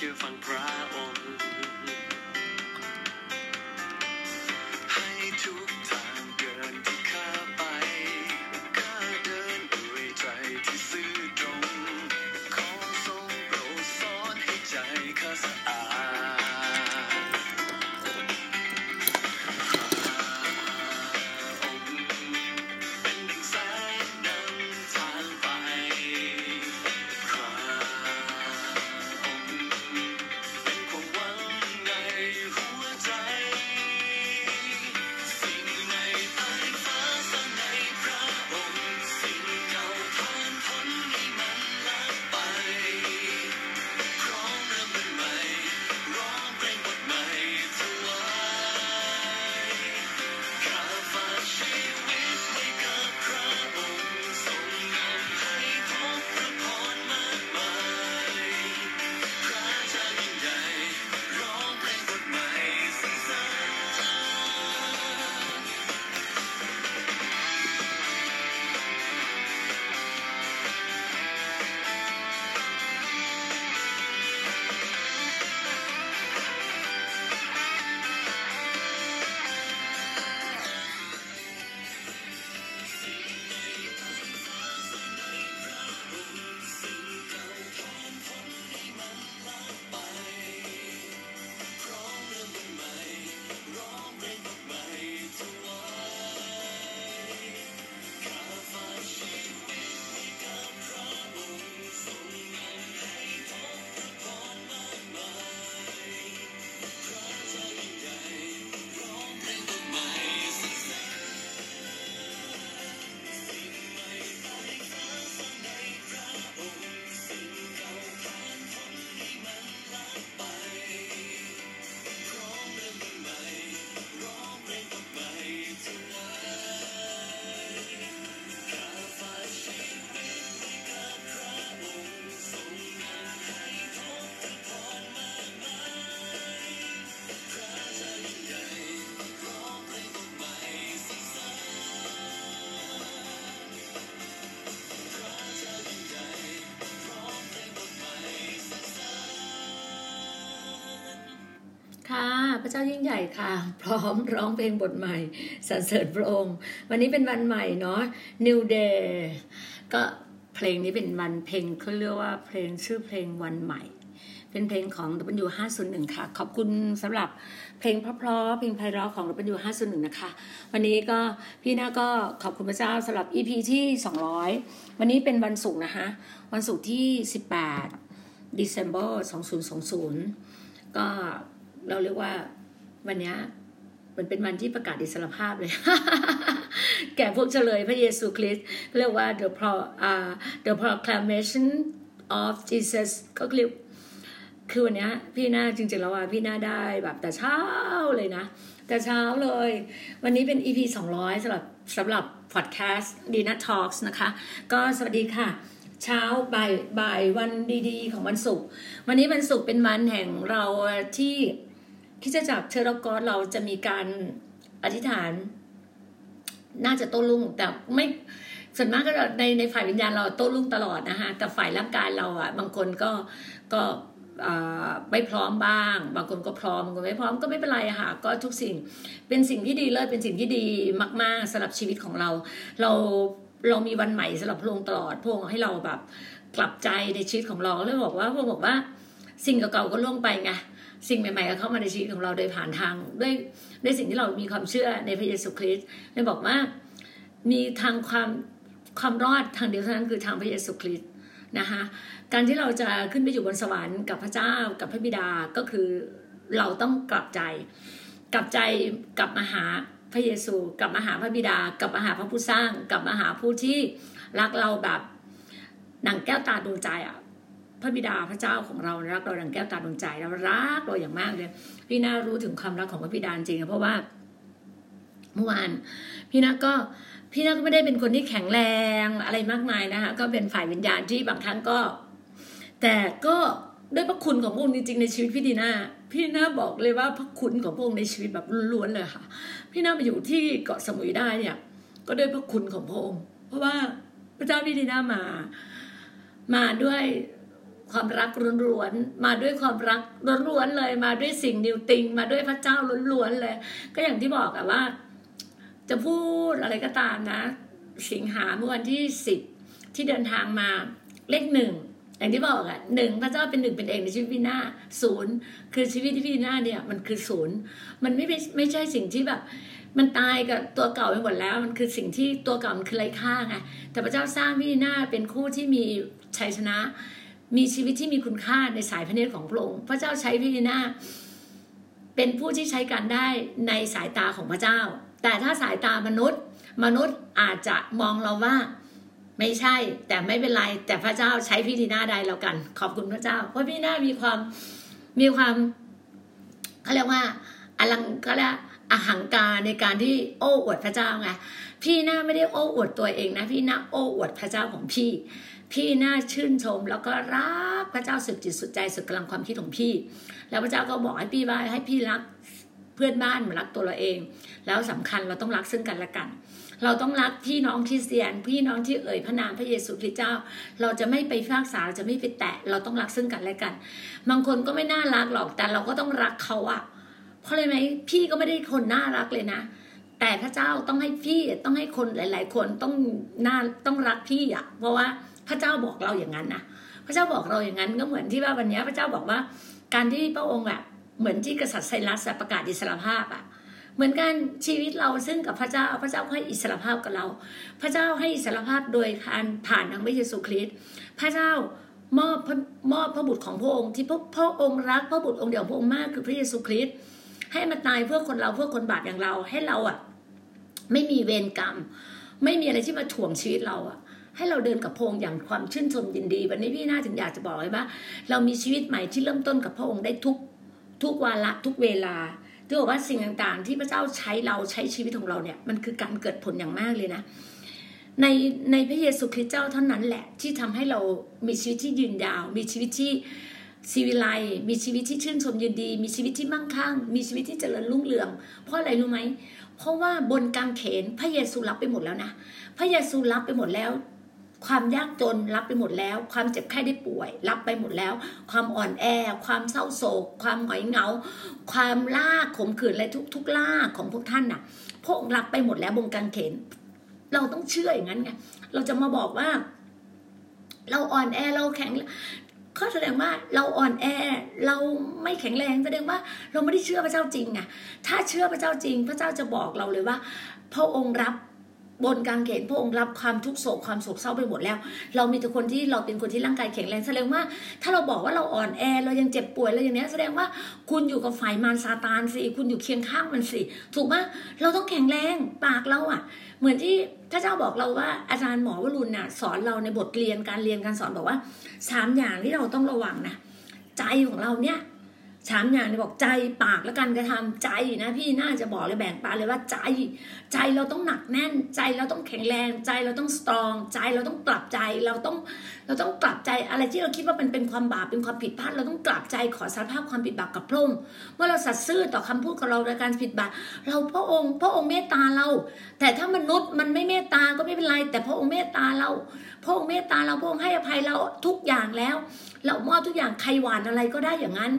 you find pride on จ้ายิ่งใหญ่ค่ะ พร้อมร้องเพลงบทใหม่สรรเสริญพระองค์ วันนี้เป็นวันใหม่เนาะ New Day ก็เพลงนี้เป็นวันเพลงเขาเรียกว่าเพลงชื่อเพลงวันใหม่ เป็นเพลงของ W501 ค่ะ ขอบคุณสำหรับเพลงเพราะๆเพลงไพเราะของ W501 นะคะ วันนี้ก็พี่หน้าก็ขอบคุณพระเจ้าสำหรับ EP ที่ 200 วันนี้เป็นวันศุกร์นะคะ วันศุกร์ที่ 18 December 2020 ก็เราเรียกว่า วันนี้มันเป็นวันที่ประกาศอิสรภาพเลย แก่พวกเฉลยพระเยซูคริสต์เรียกว่า the pro uh, the proclamation of Jesus ก็เรียคือวันนี้พี่หน้าจริงๆแล้วว่าพี่หน้าได้แบบแต่เช้าเลยนะ แต่เช้าเลย วันนี้เป็น EP 200สำหรับสำหรับพอดแคสต์ดีนัททอล์กนะคะ ก็สวัสดีค่ะ เช้าบ่ายบ่ายวันดีๆ ของวันศุกร์วันนี้วันศุกร์เป็นวันแห่งเราที่ คริดจักเชอร์กอสเราจะมีการอธิษฐาน น่าจะโต้รุ่งแต่ไม่ส่วนมากก็ในในฝ่ายวิญญาณเราโต้รุ่งตลอดนะคะแต่ฝ่ายร่างกายเราอะบางคนก็ก็ไม่พร้อมบ้าง บางคนก็พร้อมบางคนไม่พร้อมก็ไม่เป็นไรค่ะก็ทุกสิ่งเป็นสิ่งที่ดีเลิศเป็นสิ่งที่ดีมาก ๆสำหรับชีวิตของเรา เราเรามีวันใหม่สำหรับพระองค์ตลอดพระองค์ให้เราแบบกลับใจในชีวิตของเราเลยบอกว่าพระองค์บอกว่า สิ่งเก่าๆก็ล่วงไปไง สิ่งใหม่ๆก็เข้ามาในชีวิตของเราโดยผ่านทางด้วยด้วยสิ่งที่เรามีความเชื่อในพระเยซูคริสต์เลยบอกว่ามีทางความความรอดทางเดียวเท่านั้นคือทางพระเยซูคริสต์นะคะการที่เราจะขึ้นไปอยู่บนสวรรค์กับพระเจ้ากับพระบิดาก็คือเราต้องกลับใจ กลับใจกลับมาหาพระเยซู กลับมาหาพระบิดากลับมาหาพระผู้สร้าง กลับมาหาผู้ที่รักเราแบบหนังแก้วตาดวงใจอะ พระบิดาพระเจ้าของเรารักเราดังแก้วตาดวงใจเรารักเราอย่างมากเลยพี่น่ารู้ถึงความรักของพระบิดาจริงๆเพราะว่าเมื่อวานพี่น่าก็พี่น่าก็ไม่ได้เป็นคนที่แข็งแรงอะไรมากมายนะคะก็เป็นฝ่ายวิญญาณที่บางครั้งก็ แต่ก็ด้วยพระคุณของพระองค์จริงๆในชีวิตพี่ดีนาพี่นาบอกเลยว่าพระคุณของพระองค์ในชีวิตแบบล้วนๆเลยค่ะ พี่นามาอยู่ที่เกาะสมุยได้เนี่ย ก็ด้วยพระคุณของพระองค์เพราะว่าพระเจ้าพี่ดีนามา มาด้วย ความรักล้วนๆมาด้วยความรักล้วนๆเลยมาด้วยสิ่งนิวติง มาด้วยพระเจ้าล้วนๆเลย ก็อย่างที่บอกอะว่า จะพูดอะไรก็ตามนะ สิงหาเมื่อวันที่สิบที่เดินทางมาเลขหนึ่งอย่างที่บอกอะหนึ่งพระเจ้าเป็นหนึ่งเป็นเองในชีวิตพี่หน้าศูนย์คือชีวิตที่พี่หน้าเนี่ยมันคือศูนย์มันไม่ไม่ไม่ใช่สิ่งที่แบบมันตายกับตัวเก่าไปหมดแล้ว มันคือสิ่งที่ตัวเก่ามันคือไร้ค่าไงแต่พระเจ้าสร้างพี่หน้าเป็นคู่ที่มีชัยชนะ มีชีวิตที่มีคุณค่าในสายพระเนตรของพระองค์ พระเจ้าใช้พี่หน้าเป็นผู้ที่ใช้การได้ในสายตาของพระเจ้า แต่ถ้าสายตามนุษย์ มนุษย์อาจจะมองเราว่า ไม่ใช่ แต่ไม่เป็นไร แต่พระเจ้าใช้พี่ดีน่าได้แล้วกัน ขอบคุณพระเจ้า เพราะพี่ดีน่ามีความมีความเขาเรียกว่าอลังเขาเรียกอหังการในการที่โอ้อวดพระเจ้าไงพี่น่าไม่ได้โอ้อวดตัวเองนะ พี่น่าโอ้อวดพระเจ้าของพี่ พี่น่าชื่นชม แล้วก็รักพระเจ้าสุดจิตสุดใจสุดกำลังความคิดของพี่ แล้วพระเจ้าก็บอกให้พี่ว่าให้พี่รักเพื่อนบ้านเหมือนรักตัวเราเอง แล้วสำคัญเราต้องรักซึ่งกันและกัน เราต้องรักพี่น้องคริสเตียน พี่น้องที่เอ่ยพระนามพระเยซูคริสต์เจ้า เราจะไม่ไปฟากษาเราจะไม่ไปแตะ เราต้องรักซึ่งกันและกัน บางคนก็ไม่น่ารักหรอกแต่เราก็ต้องรักเขาอะเพราะอะไรไหมพี่ก็ไม่ได้คนน่ารักเลยนะแต่พระเจ้าต้องให้พี่ต้องให้คนหลาย ๆ คนต้องน่าต้องรักพี่อะเพราะว่า พระเจ้าบอกเราอย่างนั้นนะพระเจ้าบอกเราอย่างนั้นก็เหมือนที่ว่าวันนี้พระเจ้าบอกว่า การที่พระองค์อะเหมือนที่กษัตริย์ไซรัสประกาศอิสรภาพอะเหมือนกันชีวิตเราซึ่งกับพระเจ้าพระเจ้าให้อิสรภาพกับเรา พระเจ้าให้อิสรภาพโดยการผ่านทางพระเยซูคริสต์พระเจ้ามอบพระมอบพระบุตรของพระองค์ที่พระพระองค์รักพระบุตรองค์เดียวของพระองค์มากคือพระเยซูคริสต์ให้มาตายเพื่อคนเราเพื่อคนบาปอย่างเราให้เราอะไม่มีเวรกรรม ไม่มีอะไรที่มาถ่วงชีวิตเราอะ ให้เราเดินกับพระองค์อย่างความชื่นชมยินดี วันนี้พี่น่าถึงอยากจะบอกเลยว่า เรามีชีวิตใหม่ที่เริ่มต้นกับพระองค์ได้ทุกทุกวาระทุกเวลาที่บอกว่าสิ่งต่างๆ ที่พระเจ้าใช้เราใช้ชีวิตของเราเนี่ยมันคือการเกิดผลอย่างมากเลยนะในในพระเยซูคริสต์เจ้าเท่านั้นแหละ ที่ทำให้เรามีชีวิตที่ยืนยาว มีชีวิตที่ชีวิไลมีชีวิตที่ชื่นชมยินดี มีชีวิตที่มั่งคั่ง มีชีวิตที่เจริญรุ่งเรือง เพราะอะไรรู้ไหมเพราะว่าบนกางเขนพระเยซูรับไปหมดแล้วนะ พระเยซูรับไปหมดแล้ว ความยากจนรับไปหมดแล้ว ความเจ็บไข้ได้ป่วย รับไปหมดแล้ว ความอ่อนแอ ความเศร้าโศก ความหงอยเหงา ความลากขมขื่นอะไรทุกทุกลากของพวกท่านน่ะพวกรับไปหมดแล้วบนกางเขน เราต้องเชื่ออย่างนั้นไงเราจะมาบอกว่า เราอ่อนแอเราแข็งก็แสดงว่าเราอ่อนแอเราไม่แข็งแรงแสดงว่าเราไม่ได้เชื่อพระเจ้าจริงไงถ้าเชื่อพระเจ้าจริง พระเจ้าจะบอกเราเลยว่าพระองค์รับ บนกางเขนพระองค์รับความทุกโศกความโศกเศร้าไปหมดแล้ว เรามีแต่คนที่เราเป็นคนที่ร่างกายแข็งแรงแสดงว่า ถ้าเราบอกว่าเราอ่อนแอเรายังเจ็บป่วยอะไรอย่างเนี้ยแสดงว่าคุณอยู่กับฝ่ายมารซาตานสิคุณอยู่เคียงข้างมันสิถูกไหมเราต้องแข็งแรงปากเราอะ เหมือนที่พระเจ้าบอกเราว่าอาจารย์หมอวรุณน่ะสอนเราในบทเรียนการเรียนการสอนบอกว่าสามอย่างที่เราต้องระวังนะใจของเราเนี่ย สามอย่างเนี่ยบอกใจปากและการกระทำใจนะพี่น่าจะบอกเลยแบ่งปันเลยว่าใจ ใจเราต้องหนักแน่น ใจเราต้องแข็งแรง ใจเราต้องสตรอง ใจเราต้องกลับใจเราต้องเราต้องกลับใจอะไรที่เราคิดว่ามันเป็นความบาปเป็นความผิดพลาดเราต้องกลับใจขอสารภาพความผิดบาปกับพระองค์เมื่อเราสัตย์ซื่อต่อคำพูดของเราในการผิดบาปเราพระองค์ พระองค์เมตตาเรา แต่ถ้ามนุษย์มันไม่เมตตาก็ไม่เป็นไรแต่พระองค์เมตตาเรา ระองค์เมตตาเราพระองค์ให้อภัยเราทุกอย่างแล้ว เรามอบทุกอย่างใครหวานอะไรก็ได้อย่างนั้น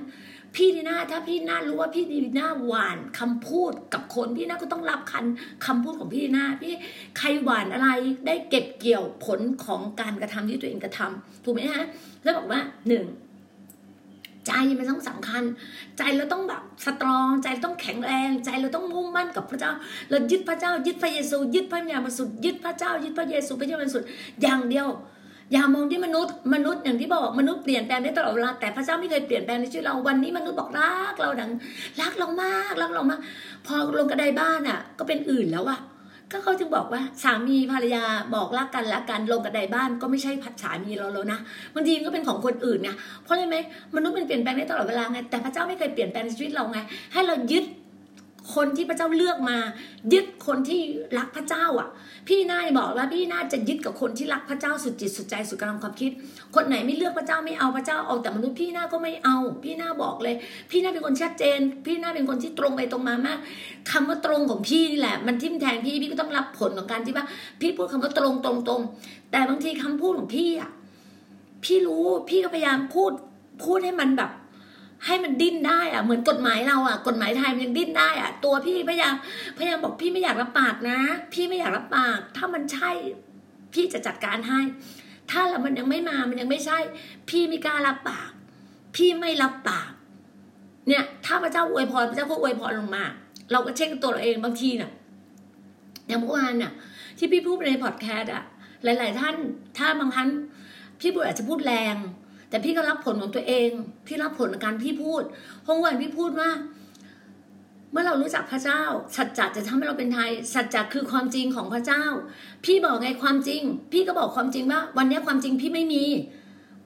พี่ดีน่าถ้าพี่ดีน่ารู้ว่าพี่ดีน่าหวานคำพูดกับคนพี่น่าก็ต้องรับคันคำพูดของพี่ดีน่าพี่ใครหวานอะไรได้เก็บเกี่ยวผลของการกระทำที่ตัวเองกระทำถูกไหมฮะแล้วบอกว่าหนึ่ง ใจมันต้องสำคัญ ใจเราต้องแบบสตรอง ใจเราต้องแข็งแรง ใจเราต้องมุ่งมั่นกับพระเจ้า เรายึดพระเจ้า ยึดพระเยซู ยึดพระวิญาณบริสุทธิยึดพระเจ้า ยึดพระเยซูพระเจ้าบริสุทธิ์อย่างเดียว อย่ามองที่มนุษย์มนุษย์อย่างที่บอกมนุษย์เปลี่ยนแปลงได้ตลอดเวลาแต่พระเจ้าไม่เคยเปลี่ยนแปลงในชีวิตเราวันนี้มนุษย์บอกรักเราดังรักเรามากรักเรามาก พอลงกระไดบ้านอะ ก็เป็นอื่นแล้วอะ ก็เขาจึงบอกว่าสามีภรรยาบอกรักกันรักกันลงกระไดบ้านก็ไม่ใช่พัดสามีเราแล้วนะบางทีก็เป็นของคนอื่นไงเพราะอะไรไหมมนุษย์มันเปลี่ยนแปลงได้ตลอดเวลาไงแต่พระเจ้าไม่เคยเปลี่ยนแปลงชีวิตเราไงให้เรายึด คนที่พระเจ้าเลือกมา ยึดคนที่รักพระเจ้าอะ พี่น่าบอกว่าพี่น่าจะยึดกับคนที่รักพระเจ้าสุดจิตสุดใจสุดกำลังความคิด คนไหนไม่เลือกพระเจ้าไม่เอาพระเจ้าเอาแต่มนุษย์พี่น่าก็ไม่เอา พี่น่าบอกเลย พี่น่าเป็นคนชัดเจน พี่น่าเป็นคนที่ตรงไปตรงมามากคำว่าตรงของพี่นี่แหละ มันทิ่มแทงพี่พี่ก็ต้องรับผลของการที่ว่า พี่พูดคำว่าตรงตรงตรงแต่บางทีคำพูดของพี่อะพี่รู้พี่ก็พยายามพูดพูดให้มันแบบ ให้มันดิ้นได้อะเหมือนกฎหมายเราอะกฎหมายไทยมันยังดิ้นได้อะตัวพี่พยายามพยายามบอกพี่ไม่อยากรับปากนะ พี่ไม่อยากรับปาก ถ้ามันใช่ พี่จะจัดการให้ ถ้าแล้วมันยังไม่มามันยังไม่ใช่ พี่ไม่กล้ารับปาก พี่ไม่รับปาก เนี่ย ถ้าพระเจ้าอวยพรพระเจ้าก็อวยพรลงมา เราก็เช็คตัวเราเองบางทีน่ะอย่างเมื่อวานน่ะ ที่พี่พูดในพอดแคสต์อะหลาย ๆ ท่าน ถ้าบางท่านพี่พูดอาจจะพูดแรง แต่พี่ก็รับผลของตัวเอง พี่รับผลของการพี่พูดเพราะวันพี่พูดว่า เมื่อเรารู้จักพระเจ้า สัจจะจะทำให้เราเป็นไทย สัจจะคือความจริงของพระเจ้า พี่บอกไงความจริง พี่ก็บอกความจริงว่า วันนี้ความจริงพี่ไม่มี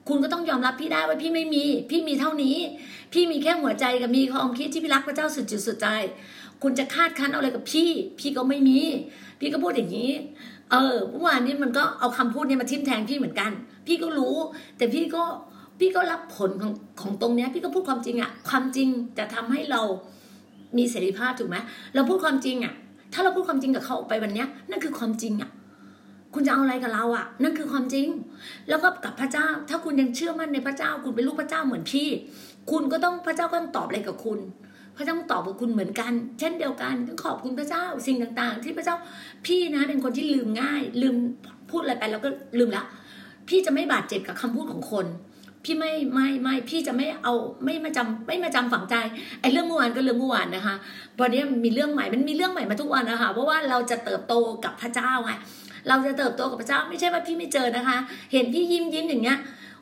คุณก็ต้องยอมรับพี่ได้ว่าพี่ไม่มี พี่มีเท่านี้ พี่มีแค่หัวใจกับมีความคิดที่พี่รักพระเจ้าสุดจิตสุดใจ คุณจะคาดคั้นเอาอะไรกับพี่ พี่ก็ไม่มี พี่ก็พูดอย่างนี้เออเมื่อวานนี้มันก็เอาคำพูดนี้มาทิ่มแทงพี่เหมือนกัน พี่ก็รู้ แต่พี่ก็ พี่ก็รับผลของของตรงเนี้ย พี่ก็พูดความจริงอะความจริงจะทำให้เรามีเสรีภาพถูกไหมเราพูดความจริงอะถ้าเราพูดความจริงกับเขาออกไปวันเนี้ยนั่นคือความจริงอะคุณจะเอาอะไรกับเราอะนั่นคือความจริง แล้วก็กับพระเจ้า ถ้าคุณยังเชื่อมั่นในพระเจ้า คุณเป็นลูกพระเจ้าเหมือนพี่ คุณก็ต้องพระเจ้าก็ต้องตอบอะไรกับคุณพระเจ้าต้องตอบกับคุณเหมือนกัน เช่นเดียวกันต้องขอบคุณพระเจ้าสิ่งต่างๆ ที่พระเจ้าพี่นะเป็นคนที่ลืมง่าย ลืมพูดอะไรไปแล้วก็ลืมละพี่จะไม่บาดเจ็บกับคำพูดของคน พี่ไม่ไม่ไม่พี่จะไม่เอาไม่มาจำไม่มาจำฝังใจไอ้เรื่องเมื่อวานก็เรื่องเมื่อวานนะคะวันนี้มันมีเรื่องใหม่มันมีเรื่องใหม่มาทุกวันนะคะเพราะว่าเราจะเติบโตกับพระเจ้าไงเราจะเติบโตกับพระเจ้าไม่ใช่ว่าพี่ไม่เจอนะคะ เห็นพี่ยิ้มยิ้มอย่างเงี้ย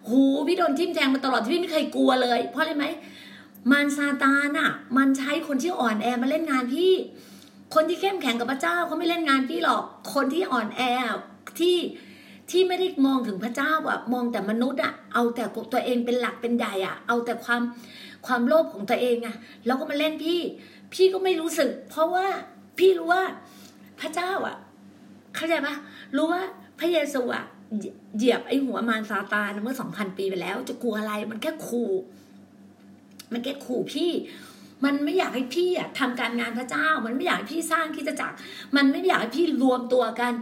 หูพี่โดนทิ่มแทงมาตลอดที่พี่ไม่เคยกลัวเลย เพราะอะไรไหมมารซาตานอะ มันใช้คนที่อ่อนแอมาเล่นงานพี่ คนที่เข้มแข็งกับพระเจ้าเขาไม่เล่นงานพี่หรอกคนที่อ่อนแอที่ ที่ไม่ได้มองถึงพระเจ้าอะมองแต่มนุษย์อะเอาแต่ตัวเองเป็นหลักเป็นใหญ่อะเอาแต่ความความโลภของตัวเองอะแล้วก็มาเล่นพี่ พี่ก็ไม่รู้สึก เพราะว่าพี่รู้ว่าพระเจ้าอะเข้าใจปะรู้ว่าพระเยซูอะเหยียบไอ้หัวมารซาตานเมื่อสองพันปีไปแล้ว จะกลัวอะไรมันแค่ขู่มันแค่ขู่พี่ มันไม่อยากให้พี่อะทำการงานพระเจ้า มันไม่อยากให้พี่สร้างคิดจักร มันไม่อยากให้พี่รวมตัวกัน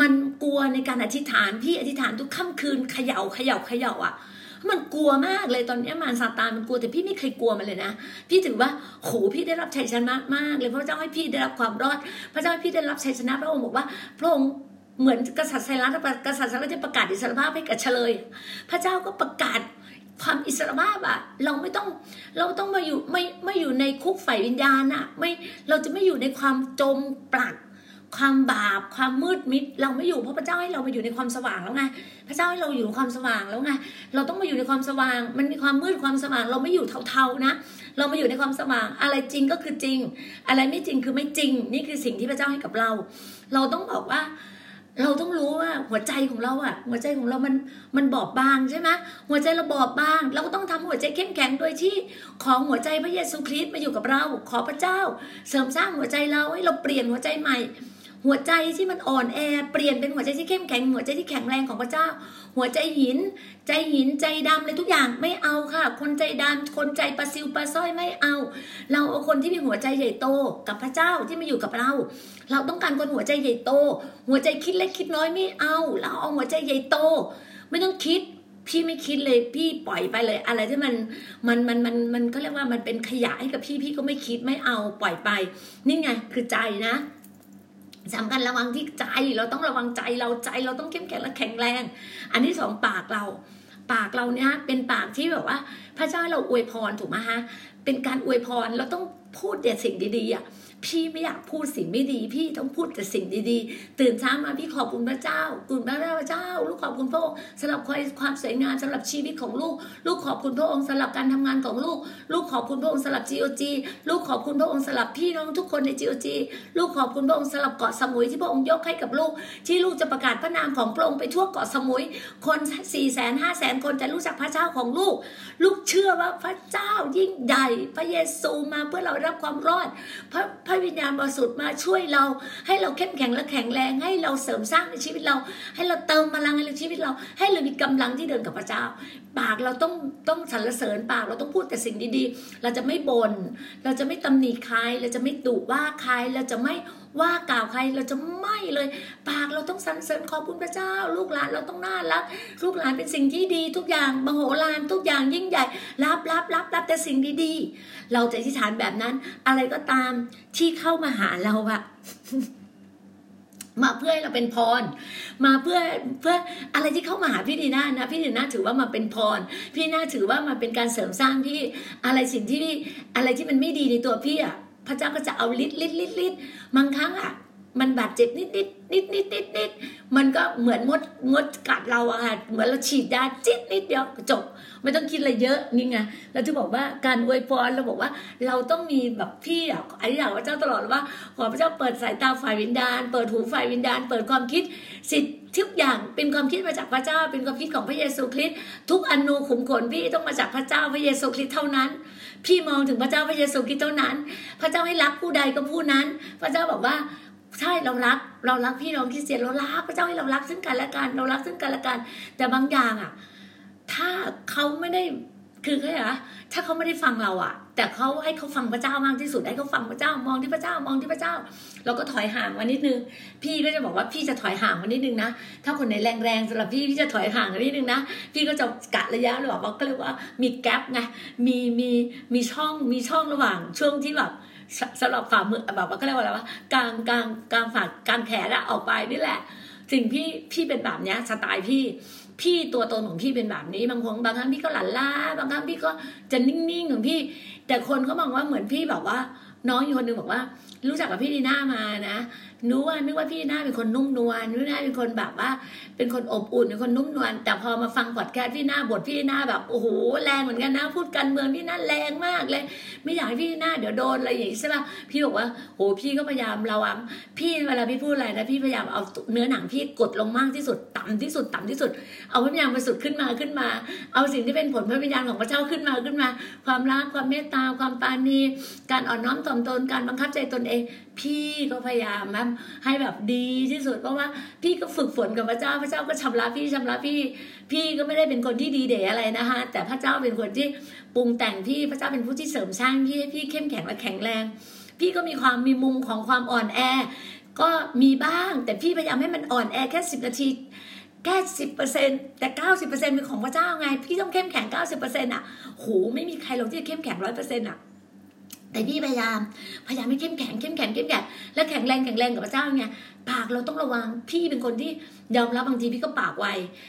มันกลัวในการอธิษฐานพี่อธิษฐานทุกค่ำคืนเขย่าเขย่าเขย่าอะมันกลัวมากเลยตอนนี้มารซาตานมันกลัวแต่พี่ไม่เคยกลัวมันเลยนะ พี่ถือว่าโหพี่ได้รับชัยชนะมากเลยพระเจ้าให้พี่ได้รับความรอด พระเจ้าให้พี่ได้รับชัยชนะพระองค์บอกว่าพระองค์เหมือนกษัตริย์ไซรัสกษัตริย์ไซรัสจะประกาศอิสรภาพให้กับเฉลย พระเจ้าก็ประกาศ ความอิสระภาพอะเราไม่ต้องเราต้องมาอยู่ไม่ไม่อยู่ในคุกฝ่ายวิญญาณอะไม่เราจะไม่อยู่ในความจมปลัก ความบาป ความมืดมิด เราไม่อยู่เพราะพระเจ้าให้เรามาอยู่ในความสว่างแล้วไงพระเจ้าให้เราอยู่ในความสว่างแล้วไงเราต้องมาอยู่ในความสว่าง มันมีความมืดความสว่าง เราไม่อยู่เทาๆนะ เรามาอยู่ในความสว่าง อะไรจริงก็คือจริง อะไรไม่จริงคือไม่จริง นี่คือสิ่งที่พระเจ้าให้กับเรา เราต้องบอกว่า เราต้องรู้ว่าหัวใจของเราอะหัวใจของเรามันมันบอบบางใช่ไหมหัวใจเราบอบบาง เราก็ต้องทำหัวใจเข้มแข็งโดยที่ ของหัวใจพระเยซูคริสต์มาอยู่กับเรา ขอพระเจ้า เสริมสร้างหัวใจเราให้เราเปลี่ยนหัวใจใหม่ หัวใจที่มันอ่อนแอเปลี่ยนเป็นหัวใจที่เข้มแข็งหัวใจที่แข็งแรงของพระเจ้า หัวใจหิน ใจหินใจดำเลยทุกอย่างไม่เอาค่ะ คนใจดำคนใจปลาซิวปลาสร้อยไม่เอา เราเอาคนที่มีหัวใจใหญ่โตกับพระเจ้าที่มาอยู่กับเรา เราต้องการคนหัวใจใหญ่โต หัวใจคิดเล็กคิดน้อยไม่เอา เราเอาหัวใจใหญ่โต ไม่ต้องคิดพี่ไม่คิดเลยพี่ปล่อยไปเลย อะไรที่มันมันมันมันมันเขาเรียกว่ามันเป็นขยะให้กับพี่พี่ก็ไม่คิดไม่เอาปล่อยไป นี่ไงคือใจนะ สำคัญระวังที่ใจเราต้องระวังใจเราใจเราต้องเข้มแข็งและแข็งแรง อันที่สองปากเรา ปากเราเนี่ยเป็นปากที่แบบว่า พระเจ้าเราอวยพรถูกไหมฮะเป็นการอวยพรเราต้องพูดแต่สิ่งดีๆอะ พี่ไม่อยากพูดสิ่งไม่ดี พี่ต้องพูดแต่สิ่งดีๆ ตื่นเช้ามาพี่ขอบคุณพระเจ้าคุณพระเจ้า ลูกขอบคุณพระองค์สำหรับความสวยงามสำหรับชีวิตของลูก ลูกขอบคุณพระองค์สำหรับการทำงานของลูก ลูกขอบคุณพระองค์สำหรับ GOG ลูกขอบคุณพระองค์สำหรับพี่น้องทุกคนใน GOG ลูกขอบคุณพระองค์สำหรับเกาะสมุยที่พระองค์ยกให้กับลูก ที่ลูกจะประกาศพระนามของพระองค์ไปทั่วเกาะสมุย คน4ี่แสนห้าแสนคนจะรู้จักพระเจ้าของลูก ลูกเชื่อว่าพระเจ้ายิ่งใหญ่พระเยซูมาเพื่อเรารับความรอดพระพระวิญญาณบริสุทธิ์มาช่วยเรา ให้เราเข้มแข็งและแข็งแรง ให้เราเสริมสร้างในชีวิตเรา ให้เราเติมพลังในชีวิตเรา ให้เรามีกำลังที่เดินกับพระเจ้า ปากเราต้องต้องสรรเสริญปากเราต้องพูดแต่สิ่งดีๆ เราจะไม่บน่นเราจะไม่ตำหนิใคร เราจะไม่ดุว่าใครเราจะไม่ว่ากล่าวใครเราจะไม่เลย ปากเราต้องสรรเสริญขอบคุณพระเจ้า ลูกหลานเราต้องน่ารัก ลูกหลานเป็นสิ่งที่ดีทุกอย่างมโหฬารทุกอย่างยิ่งใหญ่ รับรับรับรับแต่สิ่งดีๆ เราจะอธิษฐานแบบนั้น อะไรก็ตามที่เข้ามาหาเราอะมาเพื่อให้เราเป็นพร มาเพื่อเพื่ออะไรที่เข้ามาหาพี่ดีน่านะพี่ดีน่าถือว่ามาเป็นพร พี่น่าถือว่ามาเป็นการเสริมสร้างที่อะไรสิ่งที่พี่อะไรที่มันไม่ดีในตัวพี่อะ พระเจ้าก็จะเอาลิดลิดลิดลิดบางครั้งอะ มันบาดเจ็บนิดนิดนิดนิดนิดนิดมันก็เหมือนมดมดกัดเราอะค่ะเหมือนเราฉีดยาจิ๊ดนิดเดียวจบ ไม่ต้องคิดอะไรเยอะนี่ไงเราจะบอกว่าการอวยพรเราบอกว่า เราต้องมีแบบพี่อะอธิษฐานพระเจ้าตลอดว่าขอพระเจ้าเปิดสายตาฝ่ายวิญญาณ เปิดหูฝ่ายวิญญาณ เปิดความคิดสิทธิ ทุกอย่างเป็นความคิดมาจากพระเจ้า เป็นความคิดของพระเยซูคริสต์ทุกอนูขุมขนพี่ต้องมาจากพระเจ้าพระเยซูคริสต์เท่านั้น พี่มองถึงพระเจ้าพระเยซูคริสต์เท่านั้น พระเจ้าให้รักผู้ใดก็ผู้นั้น พระเจ้าบอกว่าใช่เรารักเรารักพี่น้องคริสเตียนเรารักพระเจ้าให้เรารักซึ่งกันและกันเรารักซึ่งกันและกัน แต่บางอย่างอะ ถ้าเขาไม่ได้คือเขาอะถ้าเขาไม่ได้ฟังเราอะ แต่เขาให้เขาฟังพระเจ้ามากที่สุดให้เขาฟังพระเจ้ามองที่พระเจ้ามองที่พระเจ้า เราก็ถอยห่างมานิดนึง พี่ก็จะบอกว่าพี่จะถอยห่างมานิดนึงนะ ถ้าคนไหนแรงๆสำหรับพี่พี่จะถอยห่างมานิดนึงนะพี่ก็จะกะระยะหรือว่าก็เรียกว่ามีแกลบไงมีมีมีช่องมีช่องระหว่างช่วงที่แบบสสำหรับฝ่ามือแบบว่าก็เรียกว่าอะไรวะกลางกลางกลางฝ่ากลางแขนอะออกไปนี่แหละ สิ่งพี่พี่เป็นแบบเนี้ยสไตล์พี่ พี่ตัวตนของพี่เป็นแบบนี้ บางคนบางครั้งพี่ก็หลั่นล่าบางครั้งพี่ก็จะนิ่งๆของพี่ แต่คนเขามองว่าเหมือนพี่แบบว่า น้องอยู่คนนึงบอกว่า รู้จักกับพี่ดีน่ามานะ นึกว่านึกว่าพี่น่าเป็นคนนุ่มนวลนึกว่าเป็นคนแบบว่า เป็นคนอบอุ่นเป็นคนนุ่มนวลแต่พอมาฟังพอดแคสต์พี่หน้าบทพี่หน้าแบบโอ้โหแรงเหมือนกันนะ พูดการเมืองพี่หน้าแรงมากเลย ไม่อยากให้พี่หน้าเดี๋ยวโดนอะไรอย่างนี้ใช่ป่ะพี่บอกว่าโหพี่ก็พยายามระวังพี่เวลาพี่พูดอะไรนะพี่พยายามเอาเนื้อหนังพี่กดลงมากที่สุดต่ำที่สุดต่ำที่สุด เอาพระวิญญาณบริสุทธิ์ขึ้นมาขึ้นมา เอาสิ่งที่เป็นผลพระวิญญาณของพระเจ้าขึ้นมาขึ้นมา ความรักความเมตตาความปาณีการอ่อนน้อมถ่อมตนการบังคับใจตนเอง พี่ก็พยายามนะให้แบบดีที่สุด เพราะว่าพี่ก็ฝึกฝนกับพระเจ้าพระเจ้าก็ชำระพี่ชำระพี่ พี่ก็ไม่ได้เป็นคนที่ดีเด๋อะไรนะคะแต่พระเจ้าเป็นคนที่ปรุงแต่งพี่พระเจ้าเป็นผู้ที่เสริมสร้างพี่ให้พี่เข้มแข็งและแข็งแรง พี่ก็มีความมีมุมของความอ่อนแอ ก็มีบ้าง แต่พี่พยายามให้มันอ่อนแอแค่สิบนาทีแค่สิบเปอร์เซ็นแต่เก้าสิบเปอร์เซ็นเป็นของพระเจ้าไง พี่ต้องเข้มแข็งเก้าสิบเปอร์เซ็นอะโหไม่มีใครหรอกที่จะเข้มแข็งร้อยเปอร์เซ็นต์อะ แต่พี่พยายามพยายามให้เข้มแข็งเข้มแข็งเข้มแข็งและแข็งแรงแข็งแรงกับพระเจ้าไง ปากเราต้องระวัง พี่เป็นคนที่ยอมรับบางทีพี่ก็ปากไว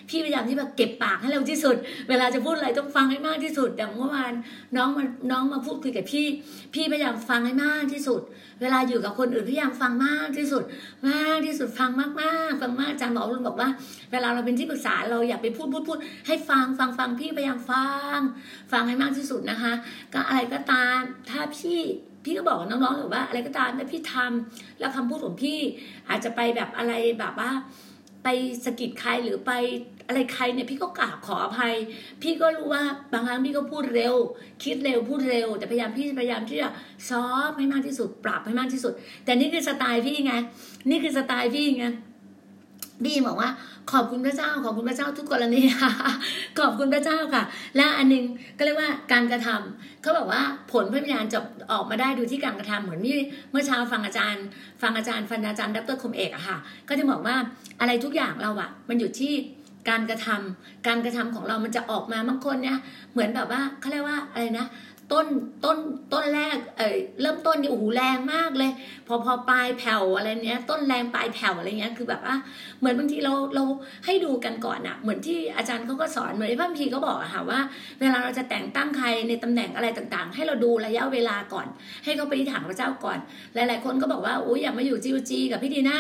พี่พยายามที่แบบเก็บปากให้เร็วที่สุด เวลาจะพูดอะไรต้องฟังให้มากที่สุดอย่างเมื่อวานน้องมาน้องมาพูดคุยกับพี่ พี่พยายามฟังให้มากที่สุด เวลาอยู่กับคนอื่นพยายามฟังมากที่สุด มากที่สุดฟังมากๆฟังมากอาจารย์หมอรุนบอกว่า เวลาเราเป็นที่ปรึกษาเราอย่าไปพูดพูดพูดให้ฟังฟังฟังพี่พยายามฟัง ฟังให้มากที่สุดนะคะ ก็อะไรก็ตามถ้าพี่ พี่ก็บอกน้องๆหรือว่า อะไรก็ตามถ้าพี่ทำแล้วคำพูดของพี่อาจจะไปแบบอะไรแบบว่า ไปสะกิดใครหรือไปอะไรใครเนี่ยพี่ก็กราบขออภัย พี่ก็รู้ว่าบางครั้งพี่ก็พูดเร็ว คิดเร็วพูดเร็ว แต่พยายามพี่พยายามที่จะซอฟให้มากที่สุด ปรับให้มากที่สุด แต่นี่คือสไตล์พี่ไงนี่คือสไตล์พี่ไง พี่บอกว่า ขอบคุณพระเจ้า ขอบคุณพระเจ้าทุกกรณีขอบคุณพระเจ้าค่ะ และอันหนึงก็เรียกว่าการกระทำเขาบอกว่าผลพระวิญญาณจะออกมาได้ดูที่การกระทำเหมือนที่เมื่อเช้าฟังอาจารย์ ฟังอาจารย์ฟันอาจารย์ดรคมเอกอะค่ะ ก็จะบอกว่าอะไรทุกอย่างเราอะมันอยู่ที่การกระทำการกระทำของเรามันจะออกมาบางคนเนี่ยเหมือนแบบว่าเขาเรียกว่าอะไรนะ ต้นต้นต้นแรกเอ่ยเริ่มต้นนี่โอ้โหแรงมากเลย พอพอปลายแผ่วอะไรเนี้ย ต้นแรงปลายแผ่วอะไรเงี้ยคือแบบว่าเหมือนบางทีเราเราให้ดูกันก่อนอะเหมือนที่อาจารย์เขาก็สอนเหมือนที่พระคัมภีร์ก็บอกอะค่ะว่า เวลาเราจะแต่งตั้งใครในตำแหน่งอะไรต่างๆ ให้เราดูระยะเวลาก่อน ให้เขาไปที่ฐานพระเจ้าก่อน หลาย ๆ คนก็บอกว่าโอ้ยอยากมาอยู่จีจีกับพี่ดีน่า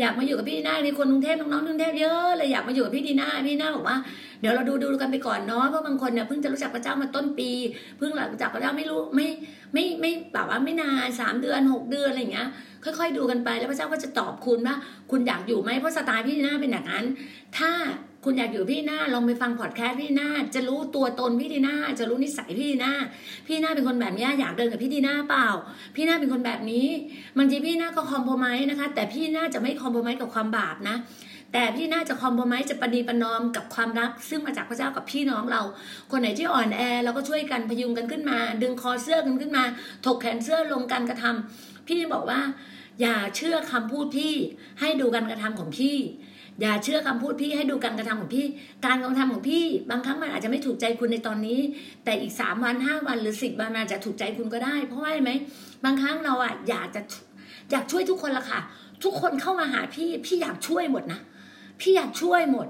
อยากมาอยู่กับพี่ดีน่ามีคนกรุงเทพน้องๆกรุงเทพเยอะเลยอยากมาอยู่กับพี่ดีน่าพี่ดีน่าบอกว่าเดี๋ยวเราดูดูกันไปก่อนเนาะเพราะบางคนเนี่ยเพิ่งจะรู้จักพระเจ้ามาต้นปี เพิ่งรู้จักพระเจ้าไม่รู้ไม่ไม่ไม่แบบว่าไม่นานสามเดือนหกเดือนอะไรอย่างเงี้ยค่อย ๆ ดูกันไปแล้วพระเจ้าก็จะตอบคุณว่า คุณอยากอยู่ไหมเพราะสไตล์พี่ดีน่าเป็นอย่างนั้น ถ้า คุณอยากอยู่พี่ดีน่าลองไปฟังพอดแคสต์พี่ดีน่าจะรู้ตัวตนพี่ดีน่าจะรู้นิสัยพี่ดีน่าพี่ดีน่าเป็นคนแบบนี้อยากเดินกับพี่ดีน่าเปล่า พี่ดีน่าเป็นคนแบบนี้บางทีพี่ดีน่าก็คอมโพไมส์นะคะ แต่พี่ดีน่าจะไม่คอมโพไมส์กับความบาปนะแต่พี่น่าจะคอมโพไมส์จะปณีประนอมกับความรัก ซึ่งมาจากพระเจ้ากับพี่น้องเรา คนไหนที่อ่อนแอเราก็ช่วยกันพยุงกันขึ้นมา ดึงคอเสื้อกันขึ้นมา ถกแขนเสื้อลงการกระทำพี่บอกว่า อย่าเชื่อคำพูดพี่ให้ดูการกระทำของพี่ อย่าเชื่อคำพูดพี่ให้ดูการกระทำของพี่ การกระทำของพี่ บางครั้งมันอาจจะไม่ถูกใจคุณในตอนนี้ แต่อีกสามวันห้าวันหรือสิบวันมันอาจจะถูกใจคุณก็ได้ เพราะว่าไรไหมบางครั้งเราอะอยากจะอยากช่วยทุกคนละค่ะ ทุกคนเข้ามาหาพี่พี่อยากช่วยหมดนะพี่อยากช่วยหมด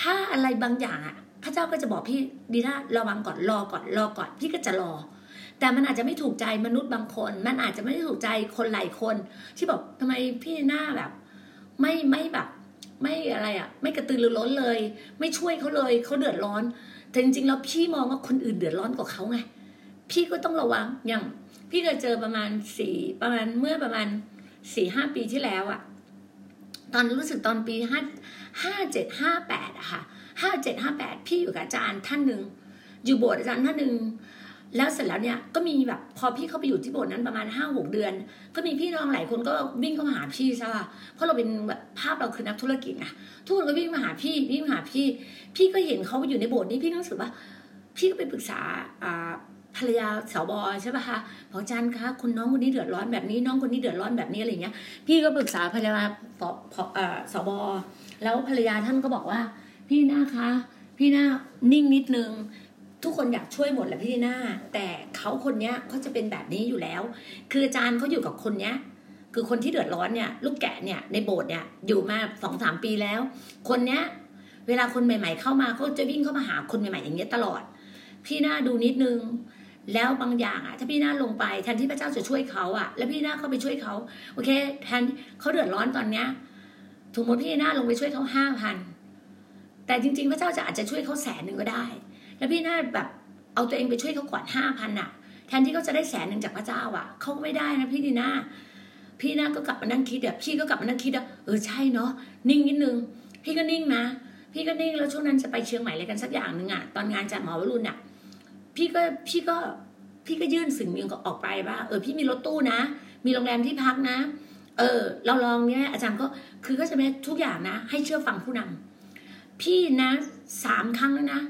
ถ้าอะไรบางอย่างอะพระเจ้าก็จะบอกพี่ดีนะระวังก่อนรอก่อนรอก่อน พี่ก็จะรอ แต่มันอาจจะไม่ถูกใจมนุษย์บางคน มันอาจจะไม่ได้ถูกใจคนหลายคน ที่บอกทำไมพี่หน้าแบบ ไม่ไม่แบบ ไม่อะไรอะ ไม่กระตือรือร้นเลย ไม่ช่วยเขาเลยเขาเดือดร้อน แต่จริงๆแล้วพี่มองว่าคนอื่นเดือดร้อนกว่าเขาไงพี่ก็ต้องระวังอย่าง พี่เคยเจอประมาณสี่ประมาณเมื่อประมาณสี่ห้าปีที่แล้วอะ ตอนรู้สึกตอนปีห้าห้าเจ็ดห้าแปดอะค่ะห้าเจ็ดห้าแปดพี่อยู่กับอาจารย์ท่านหนึ่งอยู่โบสถ์อาจารย์ท่านหนึ่ง แล้วเสร็จแล้วเนี่ยก็มีแบบพอพี่เข้าไปอยู่ที่โบสถ์นั้นประมาณห้าหกเดือน ก็มีพี่น้องหลายคนก็วิ่งเข้ามาหาพี่ใช่ป่ะเพราะเราเป็นแบบภาพเราคือนักธุรกิจไงทุกคนก็วิ่งมาหาพี่วิ่งมาหาพี่ พี่ก็เห็นเขาอยู่ในโบสถ์นี้พี่รู้สึกว่า พี่ก็ไปปรึกษาอ่าภรรยาสาวบอใช่ป่ะคะบอกจารย์คะคุณน้องคนนี้เดือดร้อนแบบนี้น้องคนนี้เดือดร้อนแบบนี้อะไรเงี้ย พี่ก็ปรึกษาภรรยาพพเอ่อสบแล้วภรรยาท่านก็บอกว่า พี่หน้าคะ พี่หน้านิ่งนิดนึง ทุกคนอยากช่วยหมดแหละพี่หน้าแต่เขาคนเนี้ยเขาจะเป็นแบบนี้อยู่แล้ว คืออาจารย์เขาอยู่กับคนเนี้ยคือคนที่เดือดร้อนเนี่ยลูกแกะเนี่ยในโบสถ์เนี่ยอยู่มาสองสามปีแล้ว คนเนี้ยเวลาคนใหม่ ๆ เข้ามาเขาจะวิ่งเข้ามาหาคนใหม่ๆอย่างเงี้ยตลอด พี่หน้าดูนิดนึง แล้วบางอย่างอะถ้าพี่หน้าลงไปแทนที่พระเจ้าจะช่วยเขาอะ แล้วพี่หน้าเข้าไปช่วยเขาโอเค แทนเขาเดือดร้อนตอนเนี้ยถูกหมดพี่หน้าลงไปช่วยเขาห้าพันแต่จริง ๆ พระเจ้าจะอาจจะช่วยเขาแสนหนึ่งก็ได้ แล้วพี่นาแบบเอาตัวเองไปช่วยเขาก่อนห้าพันอะแทนที่เขาจะได้แสนหนึ่งจากพระเจ้าอะเขาก็ไม่ได้นะพี่ดีน่าพี่นาก็กลับมานั่งคิดอะพี่ก็กลับมานั่งคิดอะเออใช่เนาะนิ่งนิดนึง พี่ก็นิ่งนะ พี่ก็นิ่งแล้วช่วงนั้นจะไปเชียงใหม่อะไรกันสักอย่างหนึ่งอะตอนงานจัดหมอวรุณอะพี่ก็พี่ก็พี่ก็ยื่นสิ่งหนึ่งออกไปว่าเออพี่มีรถตู้นะ มีโรงแรมที่พักนะ เออ เราลองเนี้ยอาจารย์ก็คือก็จะไม่ทุกอย่างนะ ให้เชื่อฟังผู้นำพี่นะสามครั้งแล้วนะ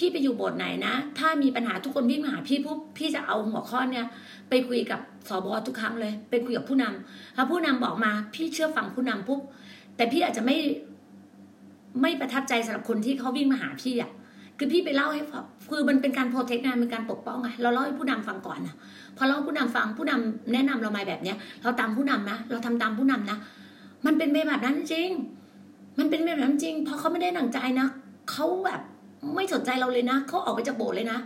พี่ไปอยู่โบสถ์ไหนนะ ถ้ามีปัญหาทุกคนวิ่งมาหาพี่ปุ๊บพี่จะเอาหัวข้อเนี่ย ไปคุยกับสบอทุกครั้งเลย ไปคุยกับผู้นำถ้าผู้นำบอกมา พี่เชื่อฟังผู้นำปุ๊บแต่พี่อาจจะไม่ไม่ประทับใจสำหรับคนที่เขาวิ่งมาหาพี่อะคือพี่ไปเล่าให้คือมันเป็นการโปรเทคงานเป็นการปกป้องไงเราเล่าให้ผู้นำฟังก่อนนะพอเล่าผู้นำฟังผู้นำแนะนำเรามาแบบเนี้ย เราตามผู้นำนะเราทำตามผู้นำนะมันเป็นแบบนั้นจริง มันเป็นแบบนั้นจริงพอเขาไม่ได้หนังใจนะเขาแบบ ไม่สนใจเราเลยนะเขาออกไปจากโบสถ์เลยนะ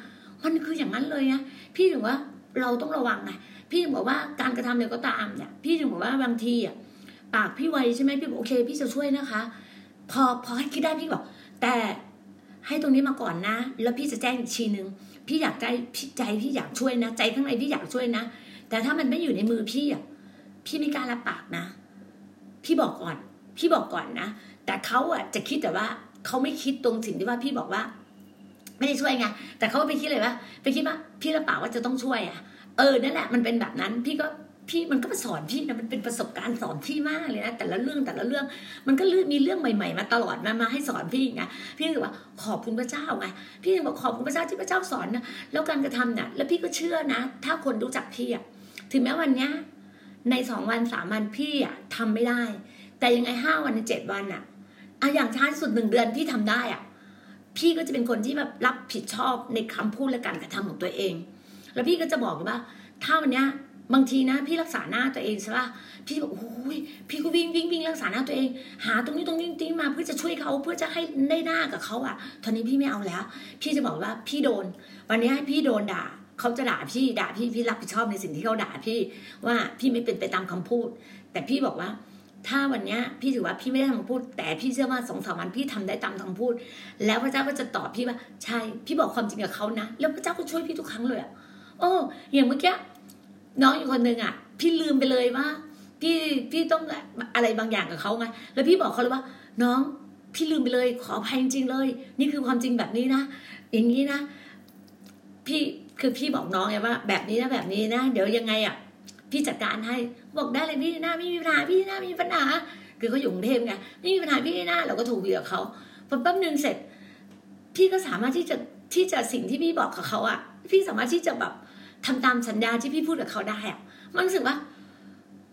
มันคืออย่างนั้นเลยนะพี่ถึงว่าเราต้องระวังไงพี่ถึงบอกว่าการกระทำเนี่ยก็ตามเนี่ยพี่ถึงบอกว่าบางทีอะปากพี่ไวใช่ไหมพี่บอกโอเค พี่จะช่วยนะคะ พอพอให้คิดได้พี่บอก แต่ให้ตรงนี้มาก่อนนะ แล้วพี่จะแจ้งอีกทีนึงพี่อยากใจพี่ใจพี่อยากช่วยนะ ใจข้างในพี่อยากช่วยนะ แต่ถ้ามันไม่อยู่ในมือพี่อะพี่ไม่กล้ารับปากนะ พี่บอกก่อน พี่บอกก่อนนะ แต่เขาอะจะคิดแต่ว่า เขาไม่คิดตรงสิ่งที่ว่าพี่บอกว่า ไม่ได้ช่วยไงแต่เขาไปคิดเลยว่าไปคิดว่าพี่รับปากว่าจะต้องช่วยอะ เออนั่นแหละมันเป็นแบบนั้น พี่ก็พี่มันก็มาสอนพี่นะมันเป็นประสบการณ์สอนพี่มากเลยนะแต่ละเรื่องแต่ละเรื่องมันก็มีเรื่องใหม่ ๆ มาตลอดมามาให้สอนพี่ไงพี่เลยว่าขอบคุณพระเจ้าไงพี่เลยบอกขอบคุณพระเจ้าที่พระเจ้าสอนนะแล้วการกระทำเนี่ยแล้วพี่ก็เชื่อนะ ถ้าคนรู้จักพี่อะถึงแม้วันเนี้ยในสองวันสามวันพี่อะทำไม่ได้ แต่ยังไงห้าวันในเจ็ดวันอะ อะอย่างช้าสุดหนึ่งเดือนพี่ทำได้อะ พี่ก็จะเป็นคนที่แบบรับผิดชอบในคำพูดและการกระทำของตัวเอง แล้วพี่ก็จะบอกว่า ถ้าวันเนี้ยบางทีนะ พี่รักษาหน้าตัวเองใช่ป่ะพี่บอกโอ้ยพี่ก็วิ่งวิ่งวิ่งรักษาหน้าตัวเอง หาตรงนี้ตรงนี้ตรงนี้มาเพื่อจะช่วยเขาเพื่อจะให้ได้หน้ากับเขาอะตอนนี้พี่ไม่เอาแล้ว พี่จะบอกว่าพี่โดน วันนี้ให้พี่โดนด่าเขาจะด่าพี่ด่าพี่พี่รับผิดชอบในสิ่งที่เขาด่าพี่ว่าพี่ไม่เป็นไปตามคำพูด แต่พี่บอกว่า ถ้าวันนี้พี่ถือว่าพี่ไม่ได้ทำคำพูด แต่พี่เชื่อว่าสองสามวันพี่ทำได้ตามคำพูด แล้วพระเจ้าก็จะตอบพี่ว่าใช่พี่บอกความจริงกับเขานะแล้วพระเจ้าก็ช่วยพี่ทุกครั้งเลยอะโอ้อย่างเมื่อกี้น้องอยู่คนหนึ่งอะพี่ลืมไปเลยว่า พี่พี่ต้องอะไรบางอย่างกับเขาไงแล้วพี่บอกเขาเลยว่า น้องพี่ลืมไปเลย ขออภัยจริงๆเลย นี่คือความจริงแบบนี้นะอย่างนี้นะ พี่คือพี่บอกน้องไงว่า แบบนี้นะแบบนี้นะ เดี๋ยวยังไงอะพี่จัดการให้ บอกได้เลยพี่หน้าไม่มีปัญหาพี่หน้าไม่มีปัญหาคือเขาอยู่กรุงเทพไงไม่มีปัญหาพี่หน้าเราก็ถูกเบียกับเขาพอแป๊บนึงเสร็จ พี่ก็สามารถที่จะที่จะสิ่งที่พี่บอกกับเขาอะพี่สามารถที่จะแบบทำตามสัญญาที่พี่พูดกับเขาได้อะมันรู้สึกว่า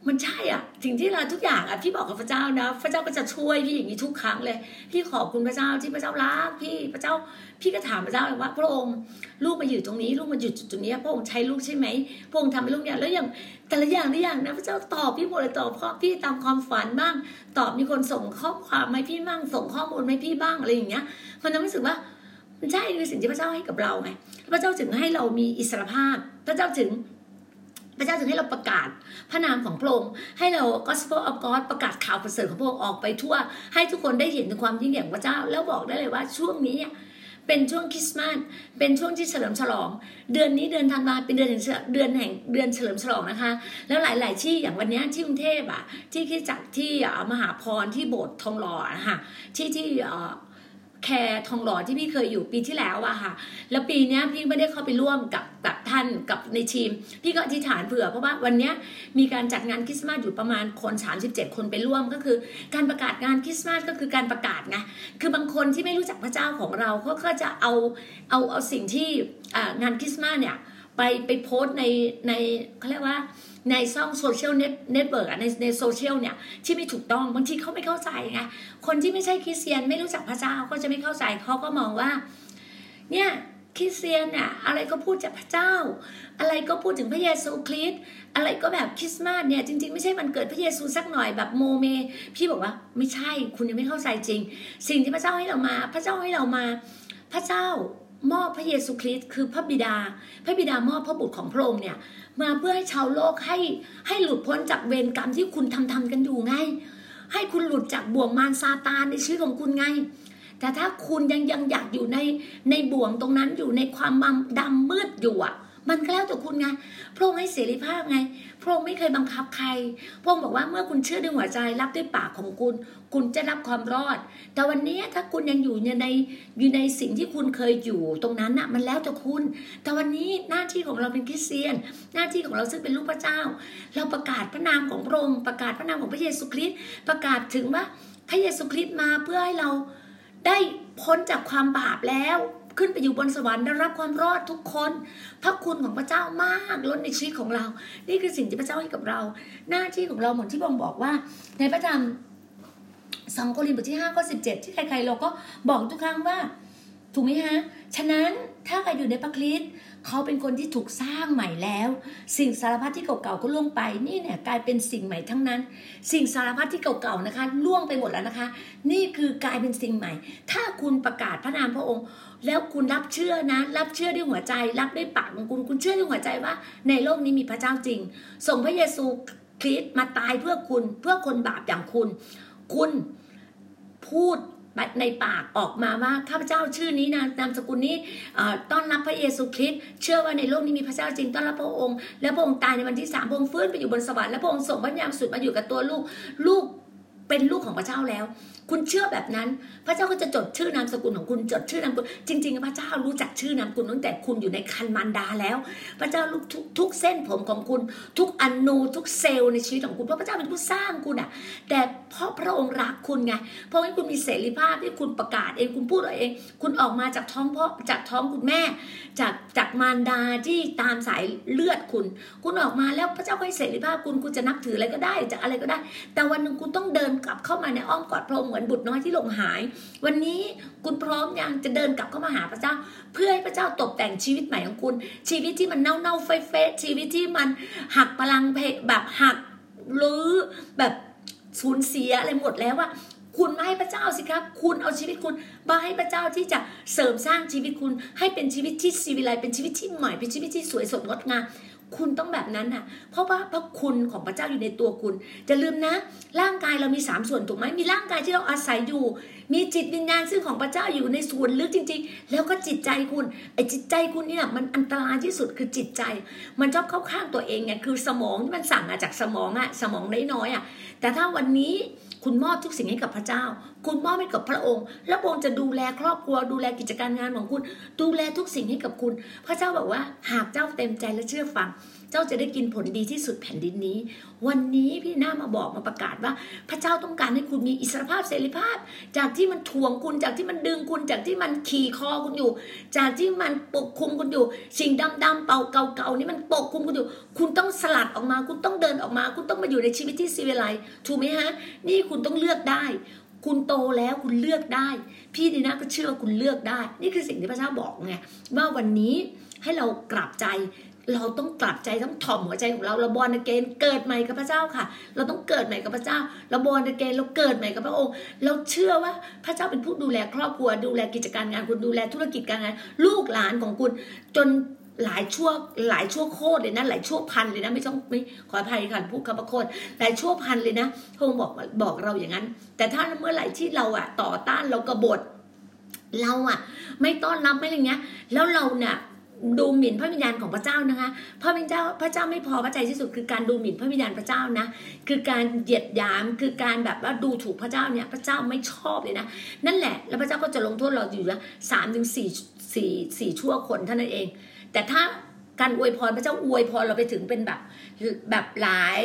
มันใช่อะสิ่งที่เราทุกอย่างอะพี่บอกกับพระเจ้านะ พระเจ้าก็จะช่วยพี่อย่างนี้ทุกครั้งเลย พี่ขอบคุณพระเจ้าที่พระเจ้ารักพี่พระเจ้า พี่ก็ถามพระเจ้าว่า พระองค์ลูกมาอยู่ตรงนี้ ลูกมาอยู่จุดนี้พระองค์ใช้ลูกใช่ไหมพระองค์ทำให้ลูกเนี่ยแล้วอย่างแต่ละอย่างนี่อย่างนะพระเจ้าตอบพี่หมดเลยตอบข้อพี่ตามความฝันบ้างตอบมีคนส่งข้อความมาให้พี่บ้างส่งข้อมูลมาให้พี่บ้างอะไรอย่างเงี้ยมันทำให้รู้สึกว่ามันใช่คือสิ่งที่พระเจ้าให้กับเราไงพระเจ้าถึงให้เรามีอิสรภาพ พระเจ้าถึง พระเจ้าถึงให้เราประกาศพระนามของพระองค์ให้เรา gospel of God ประกาศข่าวประเสริฐของพระองค์ออกไปทั่ว ให้ทุกคนได้เห็นถึงความยิ่งใหญ่ของพระเจ้า แล้วบอกได้เลยว่าช่วงนี้เนี่ยเป็นช่วงคริสต์มาสเป็นช่วงที่เฉลิมฉลอง เดือนนี้เดือนธันวาเป็นเดือนแห่งเดือนแห่งเดือนเฉลิมฉลองนะคะ แล้วหลาย ๆ ที่อย่างวันนี้ที่กรุงเทพอะที่คิดจักที่มหาพรที่โบสถ์ทองหล่อนะคะที่ที่ แคร์ทองหล่อที่พี่เคยอยู่ปีที่แล้วอะค่ะ แล้วปีนี้พี่ไม่ได้เข้าไปร่วมกับกับท่านกับในทีม พี่ก็อธิษฐานเผื่อเพราะว่าวันนี้มีการจัดงานคริสต์มาสอยู่ประมาณคน 37 คนไปร่วมก็คือ การประกาศงานคริสต์มาสก็คือการประกาศไงคือบางคนที่ไม่รู้จักพระเจ้าของเราเขาก็จะเอาเอาเอาสิ่งที่งานคริสต์มาสเนี่ยไปไปโพสต์ในในเขาเรียกว่า ในช่อง social network ในในโซเชียลเนี่ยที่ไม่ถูกต้องบางทีเขาไม่เข้าใจไงคนที่ไม่ใช่คริสเตียนไม่รู้จักพระเจ้าก็จะไม่เข้าใจเขาก็มองว่า เนี่ยคริสเตียนเนี่ยอะไรก็พูดจากพระเจ้า อะไรก็พูดถึงพระเยซูคริสต์อะไรก็แบบคริสต์มาสเนี่ยจริง ๆ ไม่ใช่มันเกิดพระเยซูสักหน่อยแบบโมเม พี่บอกว่าไม่ใช่คุณยังไม่เข้าใจจริง สิ่งที่พระเจ้าให้เรามา พระเจ้าให้เรามา พระเจ้า มอบพระเยซูคริสต์คือพระบิดา พระบิดามอบพระบุตรของพระองค์เนี่ย มาเพื่อให้ชาวโลกให้ให้หลุดพ้นจากเวรกรรมที่คุณทำทำกันอยู่ไง ให้คุณหลุดจากบ่วงมารซาตานในชีวิตของคุณไง แต่ถ้าคุณยังยังอยากอยู่ในในบ่วงตรงนั้นอยู่ในความมัมดำมืดอยู่อะ มันก็แล้วแต่คุณไงพระองค์ให้เสรีภาพไงพระองค์ไม่เคยบังคับใครพระองค์บอกว่าเมื่อคุณเชื่อด้วยหัวใจรับด้วยปากของคุณ คุณจะรับความรอด แต่วันนี้ถ้าคุณยังอยู่ในอยู่ในสิ่งที่คุณเคยอยู่ตรงนั้นน่ะมันแล้วแต่คุณ แต่วันนี้หน้าที่ของเราเป็นคริสเตียน หน้าที่ของเราซึ่งเป็นลูกพระเจ้า เราประกาศพระนามของพระองค์ประกาศพระนามของพระเยซูคริสต์ประกาศถึงว่าพระเยซูคริสต์มาเพื่อให้เราได้พ้นจากความบาปแล้ว ขึ้นไปอยู่บนสวรรค์ได้รับความรอดทุกคน พระคุณของพระเจ้ามากล้นในชีวิตของเรา นี่คือสิ่งที่พระเจ้าให้กับเรา หน้าที่ของเราเหมือนที่บองบอกว่า ในพระธรรมสองโครินธ์บทที่ห้าข้อสิบเจ็ดที่ใครๆเราก็บอกทุกครั้งว่า ถูกไหมฮะ ฉะนั้น ถ้าใครอยู่ในพระคริสต์เขาเป็นคนที่ถูกสร้างใหม่แล้ว สิ่งสารพัดที่เก่าๆก็ล่วงไปนี่เนี่ยกลายเป็นสิ่งใหม่ทั้งนั้น สิ่งสารพัดที่เก่าๆนะคะล่วงไปหมดแล้วนะคะ นี่คือกลายเป็นสิ่งใหม่ ถ้าคุณประกาศพระนามพระองค์ แล้วคุณรับเชื่อนะ รับเชื่อด้วยหัวใจ รับด้วยปากของคุณคุณเชื่อด้วยหัวใจว่า ในโลกนี้มีพระเจ้าจริง ส่งพระเยซูคริสต์มาตายเพื่อคุณเพื่อคนบาปอย่างคุณ คุณพูด ในปากออกมาว่าข้าพเจ้าชื่อนี้นะนามสกุลนี้ต้อนรับพระเยซูคริสต์เชื่อว่าในโลกนี้มีพระเจ้าจริงต้อนรับพระองค์ และพระองค์ตายในวันที่สามพระองค์ฟื้นไปอยู่บนสวรรค์และพระองค์ส่งพระญาณสุดมาอยู่กับตัวลูกลูกเป็นลูกของพระเจ้าแล้ว คุณเชื่อแบบนั้น พระเจ้าก็จะจดชื่อนามสกุลของคุณจดชื่อนามสกุลจริง ๆ พระเจ้ารู้จักชื่อนามสกุลตั้งแต่คุณอยู่ในคันมารดาแล้ว พระเจ้ารู้ทุกทุกเส้นผมของคุณ ทุกอนูทุกเซลล์ในชีวิตของคุณเพราะพระเจ้าเป็นผู้สร้างคุณอะแต่เพราะพระองค์รักคุณไงเพราะงั้นคุณมีเสรีภาพที่คุณประกาศเองคุณพูดเอง คุณออกมาจากท้องพ่อจากท้องคุณแม่ จากจากมารดาที่ตามสายเลือดคุณ คุณออกมาแล้วพระเจ้าให้เสรีภาพคุณคุณจะนับถืออะไรก็ได้จะอะไรก็ได้ แต่วันหนึ่งคุณต้องเดินกลับเข้ามาในอ้อมกอดพระองค์เหมือนบุตรน้อยที่หลงหาย วันนี้คุณพร้อมยังจะเดินกลับเข้ามาหาพระเจ้า เพื่อให้พระเจ้าตกแต่งชีวิตใหม่ของคุณ ชีวิตที่มันเน่าเน่าเฟะเฟะชีวิตที่มันหักพลังเพแบบหักหรือแบบสูญเสียอะไรหมดแล้วว่าคุณมาให้พระเจ้าสิครับ คุณเอาชีวิตคุณมาให้พระเจ้าที่จะเสริมสร้างชีวิตคุณ ให้เป็นชีวิตที่ซีวิไลเป็นชีวิตที่ใหม่เป็นชีวิตที่สวยสดงดงาม คุณต้องแบบนั้นน่ะ เพราะว่าพระคุณของพระเจ้าอยู่ในตัวคุณจะลืมนะ ร่างกายเรามีสามส่วนถูกไหมมีร่างกายที่เราอาศัยอยู่ มีจิตวิญญาณซึ่งของพระเจ้าอยู่ในส่วนลึกจริง ๆ แล้วก็จิตใจคุณไอ้จิตใจคุณเนี่ยมันอันตรายที่สุดคือจิตใจ มันชอบเข้าข้างตัวเองไงคือสมองที่มันสั่งมาจากสมองอะสมองน้อยๆอะแต่ถ้าวันนี้คุณมอบทุกสิ่งให้กับพระเจ้า คุณมอบให้กับพระองค์ แล้วพระองค์จะดูแลครอบครัว ดูแลกิจการงานของคุณ ดูแลทุกสิ่งให้กับคุณ พระเจ้าบอกว่า หากเจ้าเต็มใจและเชื่อฟัง เจ้าจะได้กินผลดีที่สุดแผ่นดินนี้ วันนี้พี่หน้ามาบอกมาประกาศว่า พระเจ้าต้องการให้คุณมีอิสรภาพเสรีภาพ จากที่มันทวงคุณจากที่มันดึงคุณ จากที่มันขี่คอคุณอยู่ จากที่มันปกคลุมคุณอยู่ สิ่งดำๆเป่าเก่าๆนี่มันปกคลุมคุณอยู่ คุณต้องสลัดออกมา คุณต้องเดินออกมา คุณต้องมาอยู่ในชีวิตที่ซีวิไลซ์ถูกไหมฮะ นี่คุณต้องเลือกได้ คุณโตแล้วคุณเลือกได้ พี่ดีนะก็เชื่อว่าคุณเลือกได้ นี่คือสิ่งที่พระเจ้าบอกไงว่าวันนี้ให้เรากลับใจ เราต้องกลับใจต้องถ่อมหัวใจของเราเราบอลเกนเกิดใหม่กับพระเจ้าค่ะ เราต้องเกิดใหม่กับพระเจ้าเราบอลเกนเราเกิดใหม่กับพระองค์ เราเชื่อว่าพระเจ้าเป็นผู้ดูแลครอบครัว ดูแลกิจการงานคุณดูแลธุรกิจการงานลูกหลานของคุณ จน หลายชั่วหลายชั่วโคตรเลยนะหลายชั่วพันเลยนะไม่ต้องไม่ขออภัยค่ะพูดคำว่าโคตรหลายชั่วพันเลยนะพระองค์บอกบอกเราอย่างนั้น แต่ถ้าเมื่อไหร่ที่เราอะต่อต้านเรากบฏเราอะไม่ต้อนรับไม่อะไรเงี้ย แล้วเราเนี่ยดูหมิ่นพระวิญญาณของพระเจ้านะคะ พระวิญญาณพระเจ้าไม่พอพระใจที่สุดคือการดูหมิ่นพระวิญญาณพระเจ้านะ คือการเหยียดหยาม คือการแบบว่าดูถูกพระเจ้าเนี่ย พระเจ้าไม่ชอบเลยนะ นั่นแหละ แล้วพระเจ้าก็จะลงโทษเราอยู่ละสามถึงสี่สี่สี่ชั่วคนเท่านั้นเอง แต่ถ้าการอวยพรพระเจ้าอวยพรเราไปถึงเป็นแบบแบบหลาย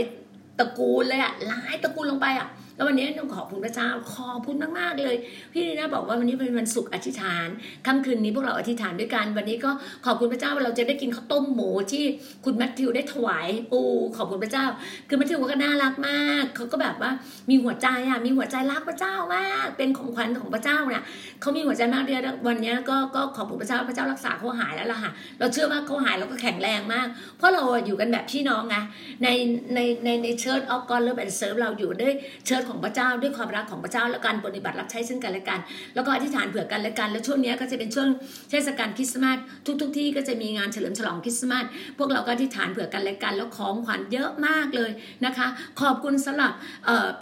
ตระกูลเลยอะหลายตระกูลลงไปอะ แล้ววันนี้ต้องขอบคุณพระเจ้าขอบคุณมากๆเลย พี่นีนะบอกว่าวันนี้เป็นวันศุกร์อธิษฐานค่ำคืนนี้พวกเราอธิษฐานด้วยกัน วันนี้ก็ขอบคุณพระเจ้าว่าเราจะได้กินข้าวต้มหมูที่คุณแมทธิวได้ถวายปูขอบคุณพระเจ้า คือแมทธิวก็น่ารักมากเขาก็แบบว่ามีหัวใจอะมีหัวใจรักพระเจ้ามากเป็นของขวัญของพระเจ้าเนี่ยเขามีหัวใจมากเดียววันนี้ก็ก็ขอบคุณพระเจ้าพระเจ้ารักษาเขาหายแล้วล่ะค่ะเราเชื่อว่าเขาหายแล้วก็แข็งแรงมาก เพราะเราอยู่กันแบบพี่น้องไงในในในใน Church of God Love and Serve เราอยู่ด้วย church ของพระเจ้าด้วยความรักของพระเจ้าและการปฏิบัติรับใช้ซึ่งกันและกัน แล้วก็อธิษฐานเผื่อกันและกัน แล้วช่วงนี้ก็จะเป็นช่วงเทศกาลคริสต์มาสทุกทุกๆที่ก็จะมีงานเฉลิมฉลองคริสต์มาสพวกเราก็อธิษฐานเผื่อกันและกัน แล้วของขวัญเยอะมากเลยนะคะ ขอบคุณสำหรับ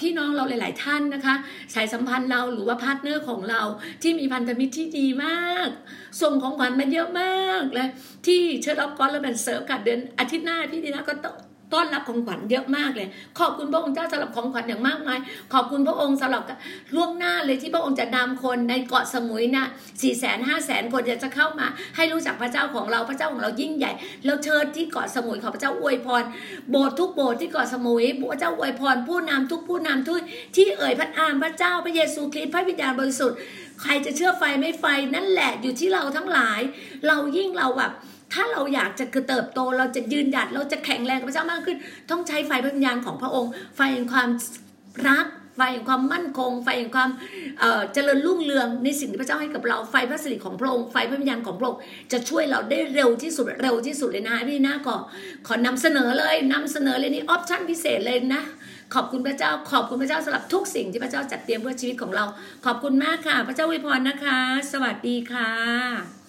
พี่น้องเราหลาย ๆ ท่านนะคะสายสัมพันธ์เราหรือว่า partner ของเราที่มีพันธมิตรที่ดีมาก ส่งของขวัญมาเยอะมากเลยที่ Church of God Love and Serve ค่ะเดือนอาทิตย์หน้าพี่ดีนะก็ต้อง ต้อนรับของขวัญเยอะมากเลย ขอบคุณพระองค์เจ้าสำหรับของขวัญอย่างมากมาย ขอบคุณพระองค์สำหรับล่วงหน้าเลยที่พระองค์จะนำคนในเกาะสมุยนะสี่แสนห้าแสนคนจะเข้ามา ให้รู้จักพระเจ้าของเราพระเจ้าของเรายิ่งใหญ่แล้วเชิญที่เกาะสมุยขอพระเจ้าอวยพร โบสถ์ทุกโบสถ์ที่เกาะสมุยพระเจ้าอวยพร ผู้นำทุกผู้นำทุกที่เอ่ยพระนามพระเจ้าพระเยซูคริสต์พระวิญญาณบริสุทธิ์ใครจะเชื่อไฟไม่ไฟนั่นแหละอยู่ที่เราทั้งหลาย เรายิ่งเราแบบ ถ้าเราอยากจะคือเติบโตเราจะยืนหยัดเราจะแข็งแรงกับพระเจ้ามากขึ้น ต้องใช้ไฟพระวิญญาณของพระองค์ ไฟแห่งความรักไฟแห่งความมั่นคง ไฟแห่งความเจริญรุ่งเรืองในสิ่งที่พระเจ้าให้กับเราไฟพระสิริของพระองค์ไฟพระวิญญาณของพระองค์จะช่วยเราได้เร็วที่สุดเร็วที่สุดเลยนะพี่นะขอขอนำเสนอเลยนำเสนอเลยนี่ออปชั่นพิเศษเลยนะขอบคุณพระเจ้า ขอบคุณพระเจ้าสำหรับทุกสิ่งที่พระเจ้าจัดเตรียมเพื่อชีวิตของเรา ขอบคุณมากค่ะ พระเจ้าอวยพรนะคะ สวัสดีค่ะ